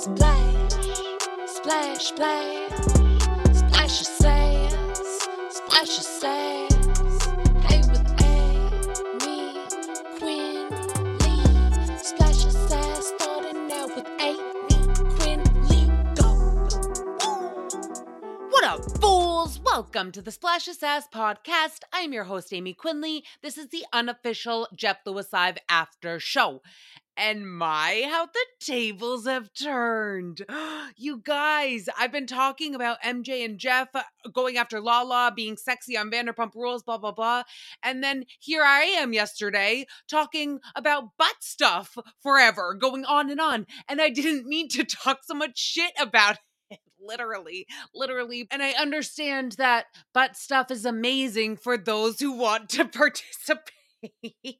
Splash, splash, splash, splash your sass, splash your sass. Hey with Amy, Quinn, Lee, splash your sass. Starting out with Amy, Quinn, Lee, go. What up, fools? Welcome to the Splash of Sass podcast. I'm your host, Amy Quinley. This is the unofficial Jeff Lewis Live after show. And my, how the tables have turned. You guys, I've been talking about MJ and Jeff uh, going after Lala, being sexy on Vanderpump Rules, blah, blah, blah. And then here I am yesterday talking about butt stuff forever, going on and on. And I didn't mean to talk so much shit about it literally, literally. And I understand that butt stuff is amazing for those who want to participate.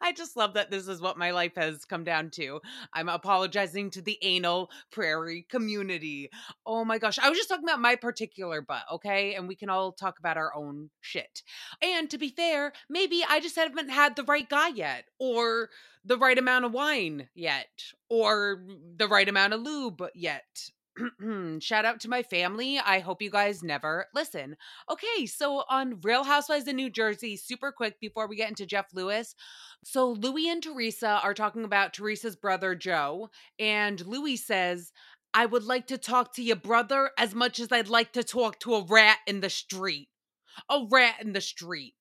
I just love that this is what my life has come down to. I'm apologizing to the anal prairie community. Oh my gosh. I was just talking about my particular butt, okay? And we can all talk about our own shit. And to be fair, maybe I just haven't had the right guy yet, or the right amount of wine yet, or the right amount of lube yet. Shout out to my family. I hope you guys never listen. Okay, so on Real Housewives of New Jersey, super quick before we get into Jeff Lewis. So Louis and Teresa are talking about Teresa's brother Joe, and Louis says, I would like to talk to your brother as much as I'd like to talk to a rat in the street. A rat in the street.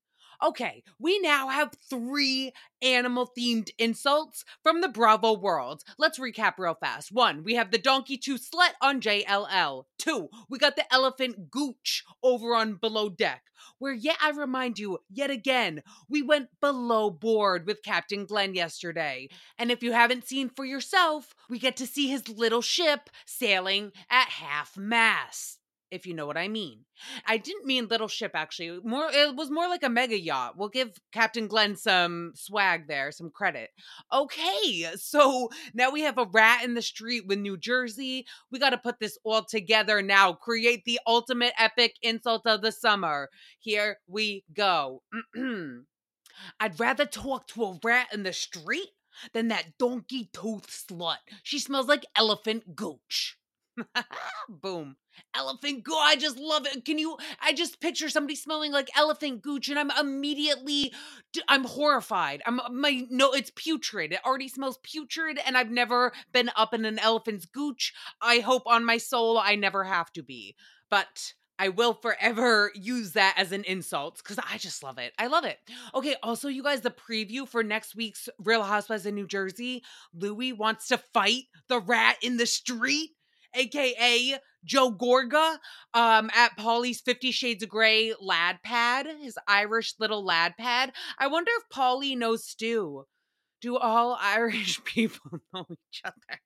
Okay, we now have three animal themed insults from the Bravo world. Let's recap real fast. One, we have the donkey two slut on JLL. Two, we got the elephant gooch over on Below Deck. Where, yet I remind you, yet again, we went below board with Captain Glenn yesterday. And if you haven't seen for yourself, we get to see his little ship sailing at half mast if you know what I mean. I didn't mean little ship actually. More it was more like a mega yacht. We'll give Captain Glenn some swag there, some credit. Okay, so now we have a rat in the street with New Jersey. We got to put this all together now. Create the ultimate epic insult of the summer. Here we go. I'd rather talk to a rat in the street than that donkey tooth slut. She smells like elephant gooch. Boom. Elephant gooch. I just love it. Can you? I just picture somebody smelling like elephant gooch, and I'm immediately, I'm horrified. I'm uh, my no. It's putrid. It already smells putrid, and I've never been up in an elephant's gooch. I hope on my soul I never have to be, but. I will forever use that as an insult because I just love it. I love it. Okay, also, you guys, the preview for next week's Real Housewives in New Jersey Louis wants to fight the rat in the street aka Joe Gorga, um, at Paulie's Fifty Shades of Grey lad pad, his Irish little lad pad. I wonder if Paulie knows Stu. Do all Irish people know each other?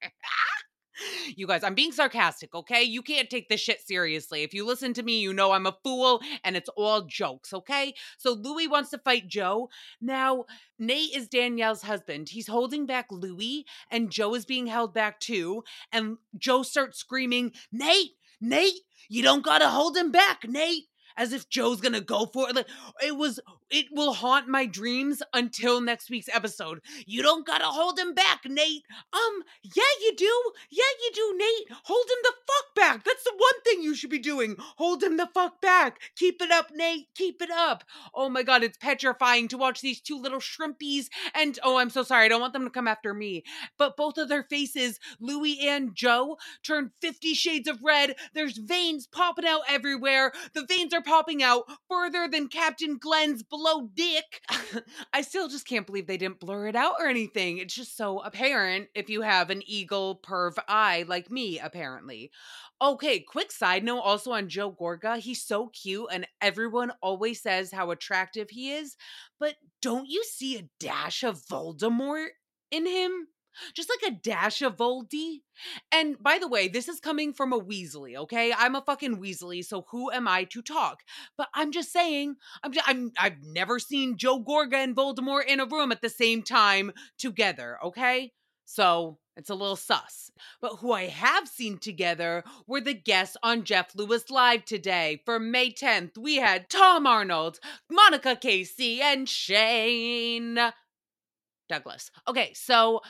You guys, I'm being sarcastic, okay? You can't take this shit seriously. If you listen to me, you know I'm a fool and it's all jokes, okay? So Louis wants to fight Joe. Now, Nate is Danielle's husband. He's holding back Louis, and Joe is being held back too. And Joe starts screaming, Nate, Nate, you don't gotta hold him back, Nate. As if Joe's gonna go for it. Like, it was, it will haunt my dreams until next week's episode. You don't gotta hold him back, Nate. Um, yeah, you do. Yeah, you do, Nate. Hold him the fuck back. That's the one thing you should be doing. Hold him the fuck back. Keep it up, Nate. Keep it up. Oh my god, it's petrifying to watch these two little shrimpies. And oh, I'm so sorry. I don't want them to come after me. But both of their faces, Louis and Joe, turn 50 shades of red. There's veins popping out everywhere. The veins are popping out further than Captain Glenn's below dick. I still just can't believe they didn't blur it out or anything. It's just so apparent if you have an eagle perv eye like me, apparently. Okay, quick side note also on Joe Gorga. He's so cute, and everyone always says how attractive he is. But don't you see a dash of Voldemort in him? Just like a dash of Voldy. And by the way, this is coming from a Weasley, okay? I'm a fucking Weasley, so who am I to talk? But I'm just saying, I'm, just, I'm I've never seen Joe Gorga and Voldemort in a room at the same time together, okay? So it's a little sus. But who I have seen together were the guests on Jeff Lewis Live today. For May 10th, we had Tom Arnold, Monica Casey, and Shane Douglas. Okay, so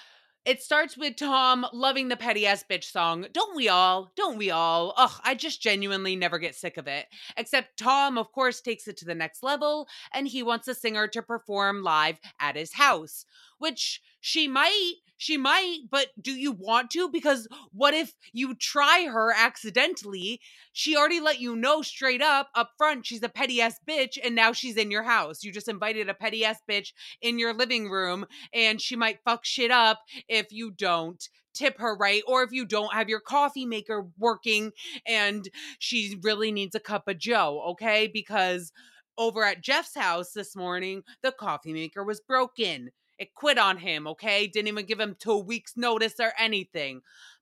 It starts with Tom loving the petty ass bitch song. Don't we all? Don't we all? Ugh, I just genuinely never get sick of it. Except Tom, of course, takes it to the next level and he wants a singer to perform live at his house, which she might. She might, but do you want to? Because what if you try her accidentally? She already let you know straight up, up front, she's a petty ass bitch, and now she's in your house. You just invited a petty ass bitch in your living room, and she might fuck shit up if you don't tip her right or if you don't have your coffee maker working and she really needs a cup of joe okay because over at jeff's house this morning the coffee maker was broken it quit on him okay didn't even give him two weeks notice or anything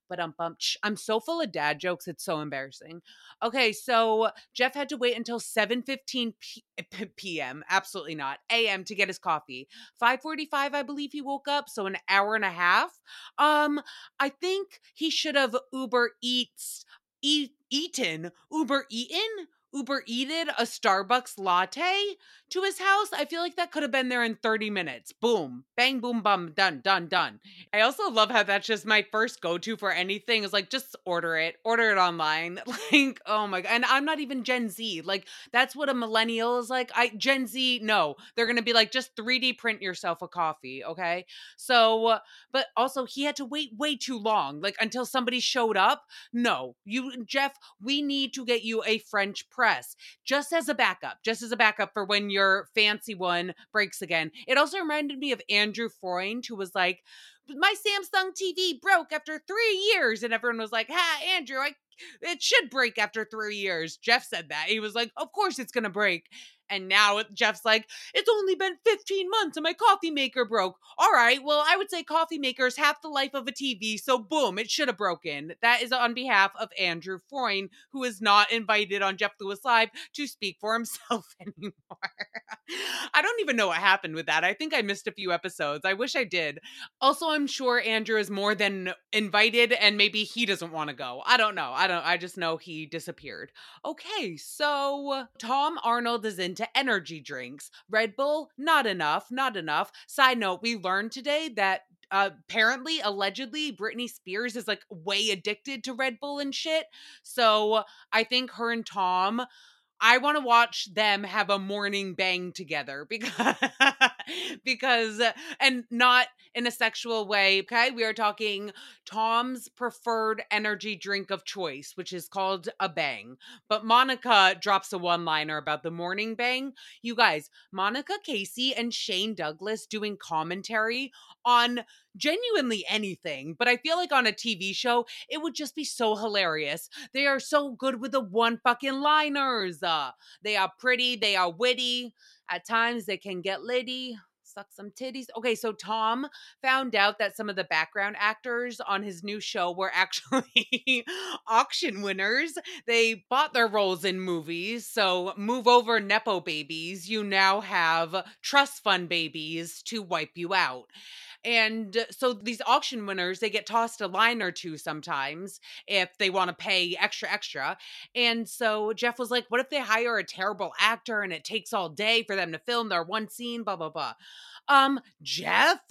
but um, I'm bumped. I'm so full of dad jokes. It's so embarrassing. Okay, so Jeff had to wait until 7:15 p- eh, p.m. Absolutely not. A.m. to get his coffee. 5:45, I believe he woke up, so an hour and a half. Um, I think he should have Uber Eats eat eaten Uber eaten Uber eated a Starbucks latte to his house. I feel like that could have been there in 30 minutes. Boom, bang, boom, bum, done, done, done. I also love how that's just my first go to for anything is like, just order it, order it online. Like, oh my God. And I'm not even Gen Z. Like, that's what a millennial is like. I, Gen Z, no, they're going to be like, just 3D print yourself a coffee. Okay. So, but also he had to wait way too long, like until somebody showed up. No, you, Jeff, we need to get you a French press just as a backup, just as a backup for when your fancy one breaks again. It also reminded me of Andrew Freund, who was like, my Samsung TV broke after three years. And everyone was like, ha, Andrew, I it should break after three years. Jeff said that. He was like, Of course it's gonna break. And now Jeff's like, it's only been 15 months and my coffee maker broke. All right, well, I would say coffee maker is half the life of a TV, so boom, it should have broken. That is on behalf of Andrew Freund, who is not invited on Jeff Lewis Live to speak for himself anymore. I don't even know what happened with that. I think I missed a few episodes. I wish I did. Also, I'm sure Andrew is more than invited and maybe he doesn't want to go. I don't know. I don't I just know he disappeared. Okay, so Tom Arnold is in into energy drinks. Red Bull, not enough, not enough. Side note, we learned today that uh, apparently, allegedly, Britney Spears is like way addicted to Red Bull and shit. So I think her and Tom I want to watch them have a morning bang together because because and not in a sexual way, okay? We are talking Tom's preferred energy drink of choice, which is called a bang. But Monica drops a one-liner about the morning bang. You guys, Monica Casey and Shane Douglas doing commentary on genuinely anything, but I feel like on a TV show, it would just be so hilarious. They are so good with the one fucking liners. Uh, Uh, they are pretty, they are witty. At times, they can get litty suck some titties. Okay, so Tom found out that some of the background actors on his new show were actually auction winners. They bought their roles in movies. So move over, Nepo babies. You now have trust fund babies to wipe you out. And so these auction winners, they get tossed a line or two sometimes if they want to pay extra, extra. And so Jeff was like, what if they hire a terrible actor and it takes all day for them to film their one scene, blah, blah, blah. Um, Jeff,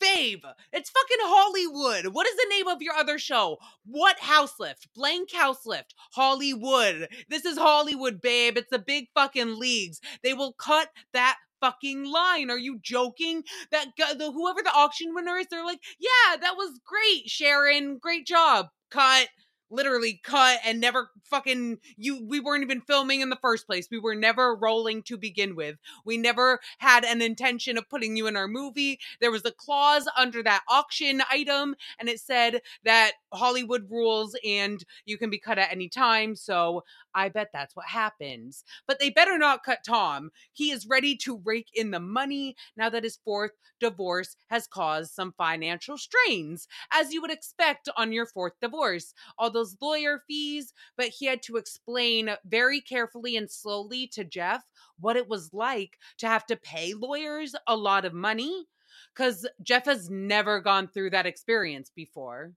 babe, it's fucking Hollywood. What is the name of your other show? What house lift? Blank house lift. Hollywood. This is Hollywood, babe. It's the big fucking leagues. They will cut that fucking line. Are you joking? That the whoever the auction winner is, they're like, yeah, that was great, Sharon. Great job. Cut literally cut and never fucking you we weren't even filming in the first place we were never rolling to begin with we never had an intention of putting you in our movie there was a clause under that auction item and it said that hollywood rules and you can be cut at any time so I bet that's what happens. But they better not cut Tom. He is ready to rake in the money now that his fourth divorce has caused some financial strains, as you would expect on your fourth divorce. All those lawyer fees, but he had to explain very carefully and slowly to Jeff what it was like to have to pay lawyers a lot of money because Jeff has never gone through that experience before.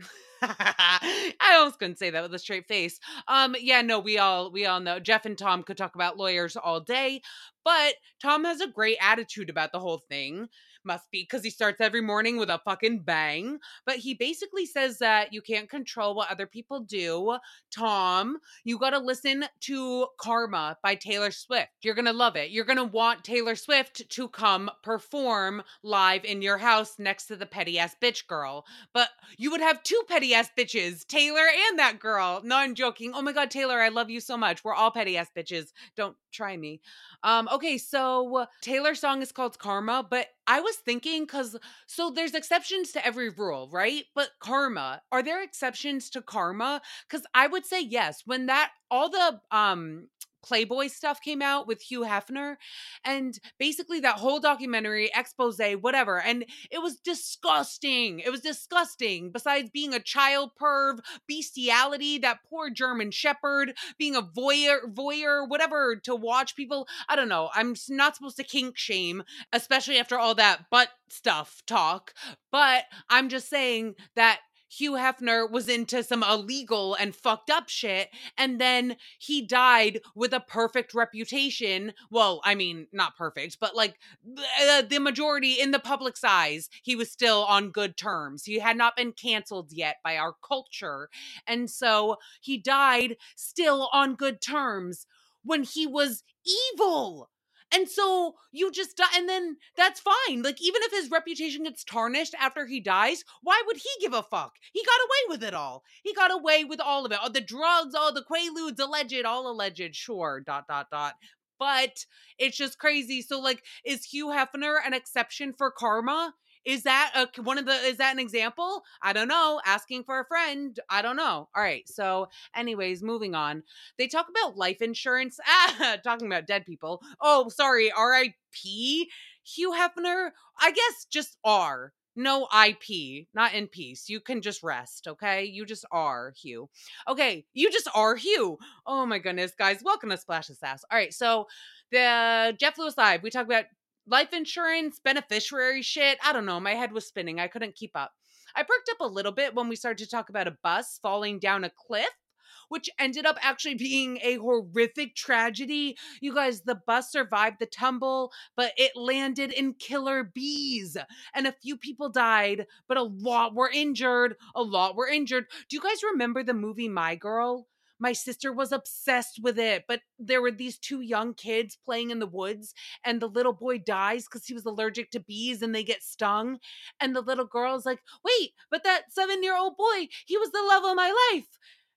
I almost couldn't say that with a straight face. Um, yeah, no, we all we all know Jeff and Tom could talk about lawyers all day, but Tom has a great attitude about the whole thing. Must be because he starts every morning with a fucking bang. But he basically says that you can't control what other people do. Tom, you got to listen to Karma by Taylor Swift. You're going to love it. You're going to want Taylor Swift to come perform live in your house next to the petty ass bitch girl. But you would have two petty ass bitches, Taylor and that girl. No, I'm joking. Oh my God, Taylor, I love you so much. We're all petty ass bitches. Don't try me. Um, okay, so Taylor's song is called Karma, but I was thinking because so there's exceptions to every rule, right? But karma, are there exceptions to karma? Because I would say yes. When that all the um Playboy stuff came out with Hugh Hefner and basically that whole documentary expose whatever and it was disgusting it was disgusting besides being a child perv bestiality that poor German shepherd being a voyeur voyeur whatever to watch people I don't know I'm not supposed to kink shame especially after all that butt stuff talk but I'm just saying that Hugh Hefner was into some illegal and fucked up shit. And then he died with a perfect reputation. Well, I mean, not perfect, but like uh, the majority in the public's eyes, he was still on good terms. He had not been canceled yet by our culture. And so he died still on good terms when he was evil. And so you just die, and then that's fine. Like, even if his reputation gets tarnished after he dies, why would he give a fuck? He got away with it all. He got away with all of it. All the drugs, all the quaaludes, alleged, all alleged, sure, dot, dot, dot. But it's just crazy. So, like, is Hugh Hefner an exception for karma? Is that a, one of the is that an example? I don't know. Asking for a friend. I don't know. All right. So, anyways, moving on. They talk about life insurance. Ah, talking about dead people. Oh, sorry. R.I.P. Hugh Hefner. I guess just R. No IP, not in peace. You can just rest, okay? You just are Hugh. Okay, you just are Hugh. Oh my goodness, guys. Welcome to Splash Sass. All right, so the Jeff Lewis Live, we talk about life insurance, beneficiary shit. I don't know. My head was spinning. I couldn't keep up. I perked up a little bit when we started to talk about a bus falling down a cliff, which ended up actually being a horrific tragedy. You guys, the bus survived the tumble, but it landed in killer bees, and a few people died, but a lot were injured. A lot were injured. Do you guys remember the movie My Girl? My sister was obsessed with it but there were these two young kids playing in the woods and the little boy dies because he was allergic to bees and they get stung and the little girl's like wait but that seven year old boy he was the love of my life!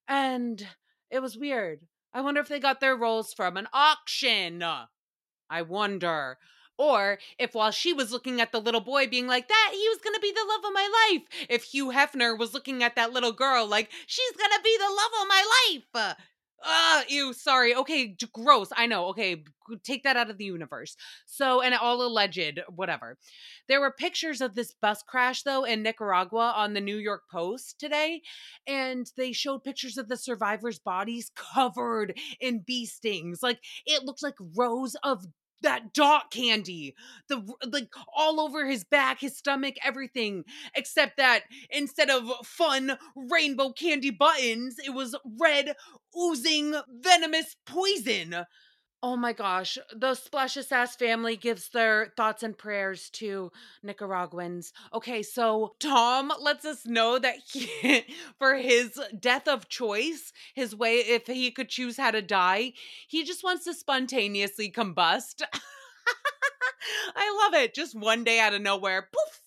And it was weird. I wonder if they got their roles from an auction. I wonder or if while she was looking at the little boy being like, that he was gonna be the love of my life, if Hugh Hefner was looking at that little girl like, she's gonna be the love of my life. Uh, ew, sorry. Okay, gross. I know. Okay, take that out of the universe. So, and all alleged, whatever. There were pictures of this bus crash, though, in Nicaragua on the New York Post today. And they showed pictures of the survivors' bodies covered in bee stings. Like, it looked like rows of that dot candy the like all over his back his stomach everything except that instead of fun rainbow candy buttons it was red oozing venomous poison Oh my gosh, the Splash Ass family gives their thoughts and prayers to Nicaraguans. Okay, so Tom lets us know that he, for his death of choice, his way, if he could choose how to die, he just wants to spontaneously combust. I love it. Just one day out of nowhere, poof.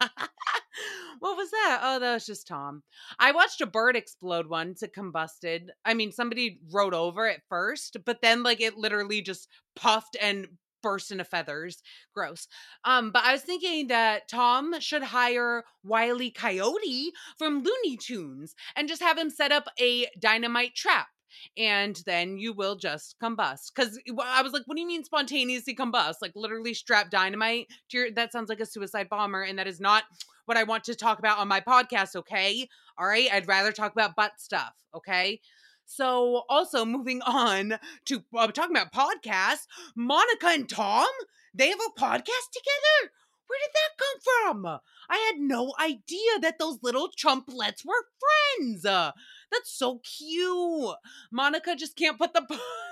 what was that? Oh, that was just Tom. I watched a bird explode once. It combusted. I mean, somebody rode over it first, but then like it literally just puffed and burst into feathers. Gross. Um, but I was thinking that Tom should hire Wiley Coyote from Looney Tunes and just have him set up a dynamite trap and then you will just combust. Because I was like, what do you mean spontaneously combust? Like literally strap dynamite to your, that sounds like a suicide bomber. And that is not what I want to talk about on my podcast, okay? All right. I'd rather talk about butt stuff, okay? So, also moving on to uh, talking about podcasts, Monica and Tom, they have a podcast together. Where did that come from? I had no idea that those little chumplets were friends. Uh, that's so cute. Monica just can't put the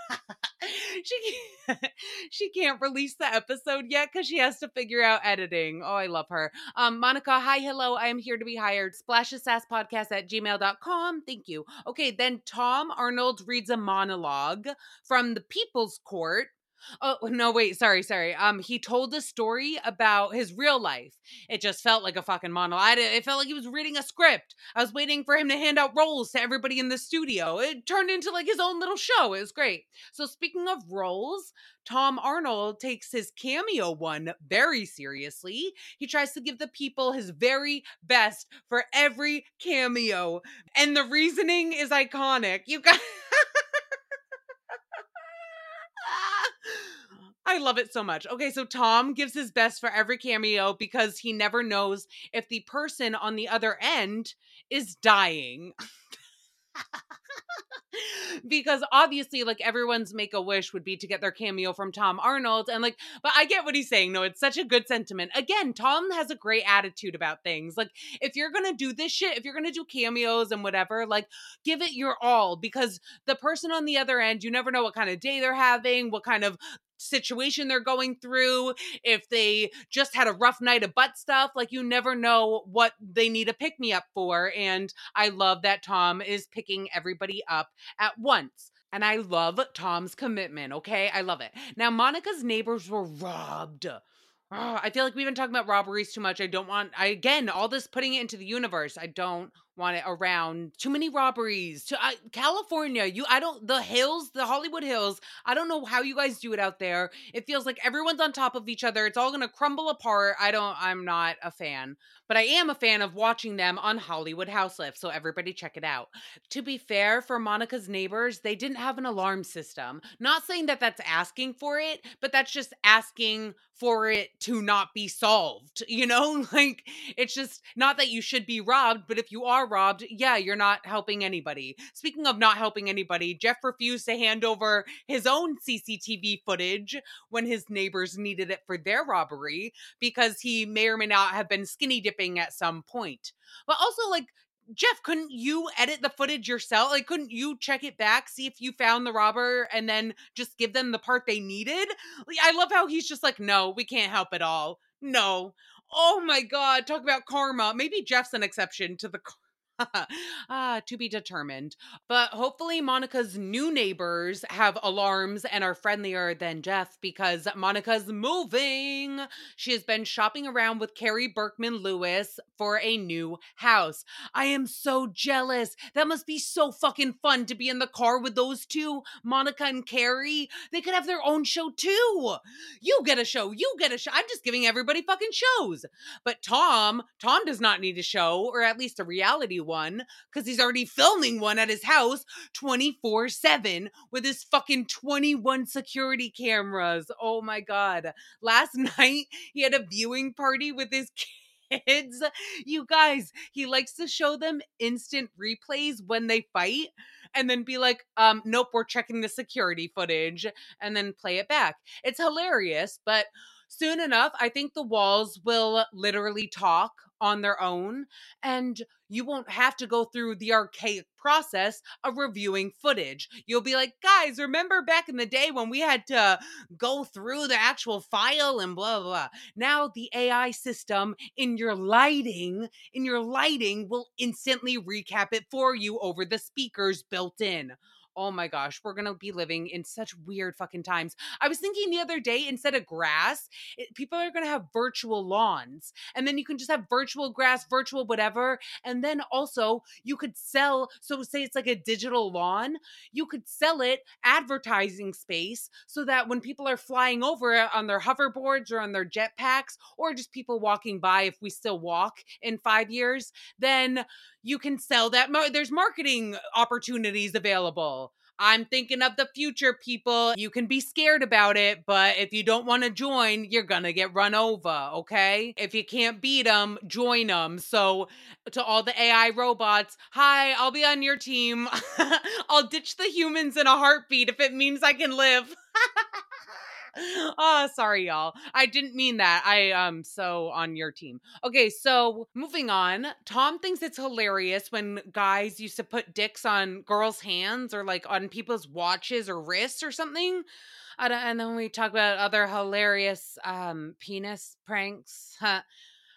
she can't, she can't release the episode yet because she has to figure out editing. Oh, I love her. Um, Monica, hi, hello. I am here to be hired. Splash sass podcast at gmail.com. Thank you. Okay, then Tom Arnold reads a monologue from the People's Court Oh no, wait, sorry, sorry. Um, he told a story about his real life. It just felt like a fucking monologue. It felt like he was reading a script. I was waiting for him to hand out roles to everybody in the studio. It turned into like his own little show. It was great. So speaking of roles, Tom Arnold takes his cameo one very seriously. He tries to give the people his very best for every cameo, and the reasoning is iconic. You guys. I love it so much. Okay, so Tom gives his best for every cameo because he never knows if the person on the other end is dying. because obviously like everyone's make a wish would be to get their cameo from Tom Arnold and like but I get what he's saying no it's such a good sentiment again Tom has a great attitude about things like if you're going to do this shit if you're going to do cameos and whatever like give it your all because the person on the other end you never know what kind of day they're having what kind of situation they're going through, if they just had a rough night of butt stuff. Like you never know what they need a pick me up for. And I love that Tom is picking everybody up at once. And I love Tom's commitment. Okay. I love it. Now, Monica's neighbors were robbed. Oh, I feel like we've been talking about robberies too much. I don't want, I again, all this putting it into the universe. I don't want it around. Too many robberies. To uh, california you i don't the hills the hollywood hills i don't know how you guys do it out there. It feels like everyone's on top of each other. It's all gonna crumble apart. I don't i'm not a fan but i am a fan of watching them on hollywood house lift so everybody check it out. To be fair for monica's neighbors they didn't have an alarm system. Not saying that that's asking for it but that's just asking for it to not be solved you know? Like it's just not that you should be robbed but if you are robbed, yeah, you're not helping anybody. Speaking of not helping anybody, Jeff refused to hand over his own CCTV footage when his neighbors needed it for their robbery because he may or may not have been skinny dipping at some point. But also, like, Jeff, couldn't you edit the footage yourself? Like, couldn't you check it back, see if you found the robber, and then just give them the part they needed? Like, I love how he's just like, no, we can't help at all. No. Oh my God. Talk about karma. Maybe Jeff's an exception to the ah, to be determined. But hopefully, Monica's new neighbors have alarms and are friendlier than Jeff because Monica's moving. She has been shopping around with Carrie Berkman Lewis for a new house. I am so jealous. That must be so fucking fun to be in the car with those two, Monica and Carrie. They could have their own show too. You get a show. You get a show. I'm just giving everybody fucking shows. But Tom, Tom does not need a show, or at least a reality one because he's already filming one at his house 24 7 with his fucking 21 security cameras. Oh my God. Last night, he had a viewing party with his kids. You guys, he likes to show them instant replays when they fight and then be like, um, nope, we're checking the security footage and then play it back. It's hilarious, but soon enough, I think the walls will literally talk on their own and you won't have to go through the archaic process of reviewing footage. You'll be like, guys, remember back in the day when we had to go through the actual file and blah, blah, blah. Now the AI system in your lighting, in your lighting will instantly recap it for you over the speakers built in oh my gosh, we're gonna be living in such weird fucking times. I was thinking the other day, instead of grass, it, people are gonna have virtual lawns, and then you can just have virtual grass, virtual whatever, and then also you could sell. So say it's like a digital lawn, you could sell it advertising space so that when people are flying over it on their hoverboards or on their jetpacks, or just people walking by, if we still walk in five years, then you can sell that. There's marketing opportunities available. I'm thinking of the future, people. You can be scared about it, but if you don't want to join, you're going to get run over, okay? If you can't beat them, join them. So, to all the AI robots, hi, I'll be on your team. I'll ditch the humans in a heartbeat if it means I can live. oh, sorry, y'all. I didn't mean that. I am so on your team. Okay, so moving on. Tom thinks it's hilarious when guys used to put dicks on girls' hands or like on people's watches or wrists or something. and then we talk about other hilarious um, penis pranks. Huh.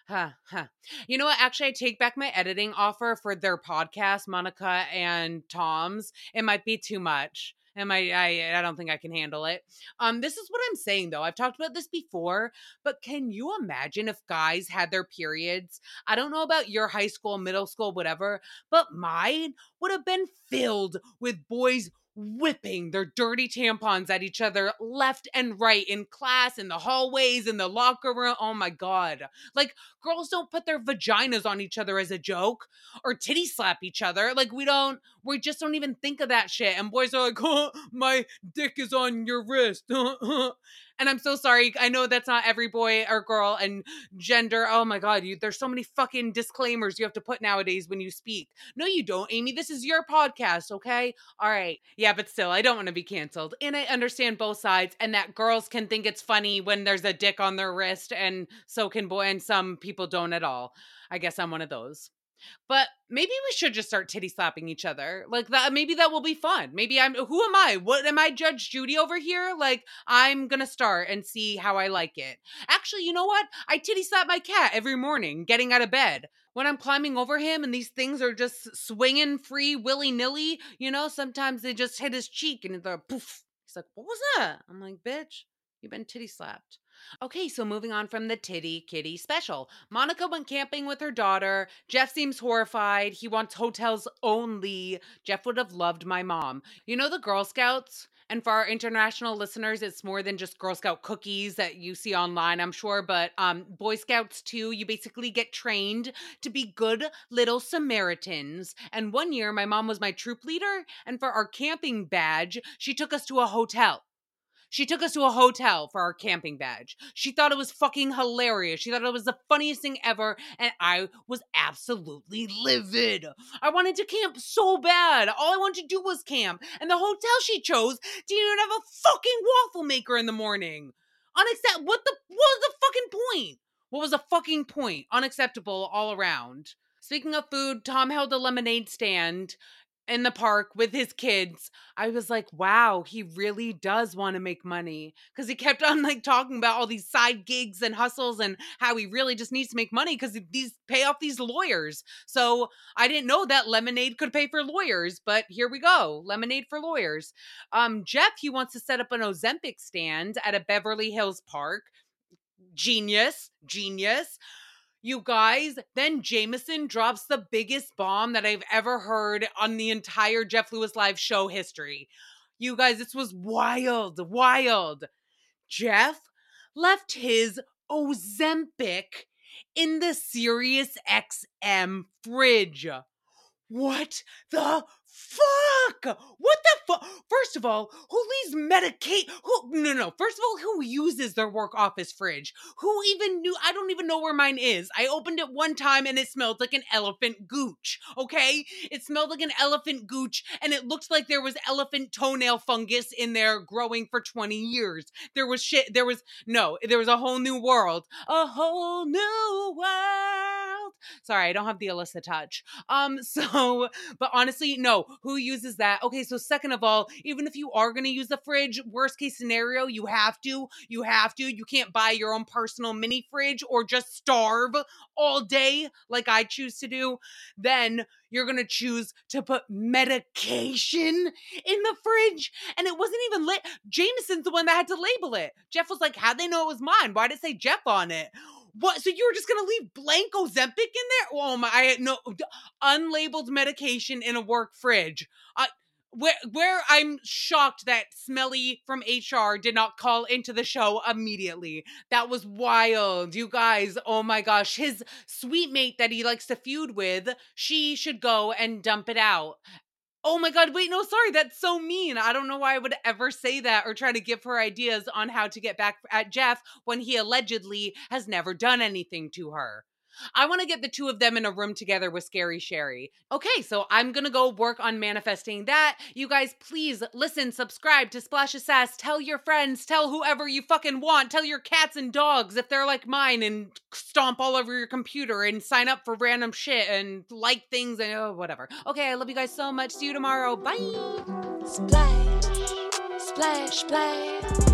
Huh, huh. You know what? Actually, I take back my editing offer for their podcast, Monica and Tom's. It might be too much. Am I, I I don't think I can handle it. Um, this is what I'm saying though. I've talked about this before, but can you imagine if guys had their periods? I don't know about your high school, middle school, whatever, but mine would have been filled with boys whipping their dirty tampons at each other left and right in class, in the hallways, in the locker room. Oh my God. Like, girls don't put their vaginas on each other as a joke or titty slap each other. Like, we don't, we just don't even think of that shit. And boys are like, my dick is on your wrist. Uh, uh. And I'm so sorry. I know that's not every boy or girl and gender. Oh my God, you, there's so many fucking disclaimers you have to put nowadays when you speak. No, you don't, Amy. This is your podcast, okay? All right. Yeah, but still, I don't want to be canceled. And I understand both sides and that girls can think it's funny when there's a dick on their wrist, and so can boy, and some people don't at all. I guess I'm one of those. But maybe we should just start titty slapping each other. Like that maybe that will be fun. Maybe I'm who am I? What am I Judge Judy over here? Like I'm going to start and see how I like it. Actually, you know what? I titty slap my cat every morning getting out of bed. When I'm climbing over him and these things are just swinging free willy-nilly, you know, sometimes they just hit his cheek and the poof. He's like, "What was that?" I'm like, "Bitch, you've been titty slapped." Okay, so moving on from the titty kitty special. Monica went camping with her daughter. Jeff seems horrified. He wants hotels only. Jeff would have loved my mom. You know the Girl Scouts? And for our international listeners, it's more than just Girl Scout cookies that you see online, I'm sure, but um, Boy Scouts too. You basically get trained to be good little Samaritans. And one year, my mom was my troop leader, and for our camping badge, she took us to a hotel. She took us to a hotel for our camping badge. She thought it was fucking hilarious. She thought it was the funniest thing ever, and I was absolutely livid. I wanted to camp so bad. All I wanted to do was camp, and the hotel she chose didn't even have a fucking waffle maker in the morning. Unacceptable. What the? What was the fucking point? What was the fucking point? Unacceptable all around. Speaking of food, Tom held a lemonade stand in the park with his kids. I was like, wow, he really does want to make money because he kept on like talking about all these side gigs and hustles and how he really just needs to make money because these pay off these lawyers. So I didn't know that lemonade could pay for lawyers, but here we go, lemonade for lawyers. Um, Jeff, he wants to set up an Ozempic stand at a Beverly Hills park. Genius, genius. You guys, then Jameson drops the biggest bomb that I've ever heard on the entire Jeff Lewis Live show history. You guys, this was wild, wild. Jeff left his Ozempic in the Sirius XM fridge. What the fuck? What the fuck? First of all, who leaves medicate? Who? No, no. First of all, who uses their work office fridge? Who even knew? I don't even know where mine is. I opened it one time and it smelled like an elephant gooch. Okay, it smelled like an elephant gooch, and it looked like there was elephant toenail fungus in there growing for twenty years. There was shit. There was no. There was a whole new world. A whole new world. Sorry, I don't have the Alyssa touch. Um. So, but honestly, no who uses that? Okay, so second of all, even if you are to use the fridge, worst case scenario, you have to. You have to. You can't buy your own personal mini fridge or just starve all day like I choose to do. Then you're to choose to put medication in the fridge. And it wasn't even lit. Jameson's the one that had to label it. Jeff was like, How'd they know it was mine? Why did it say Jeff on it? What? So you were just gonna leave blank Ozempic in there? Oh my! I had no unlabeled medication in a work fridge. I where where I'm shocked that Smelly from HR did not call into the show immediately. That was wild. You guys, oh my gosh, his sweet mate that he likes to feud with, she should go and dump it out. Oh my God, wait, no, sorry, that's so mean. I don't know why I would ever say that or try to give her ideas on how to get back at Jeff when he allegedly has never done anything to her. I want to get the two of them in a room together with Scary Sherry. Okay, so I'm going to go work on manifesting that. You guys, please listen, subscribe to Splash Sass. Tell your friends, tell whoever you fucking want. Tell your cats and dogs if they're like mine and stomp all over your computer and sign up for random shit and like things and oh, whatever. Okay, I love you guys so much. See you tomorrow. Bye. Splash, splash, splash.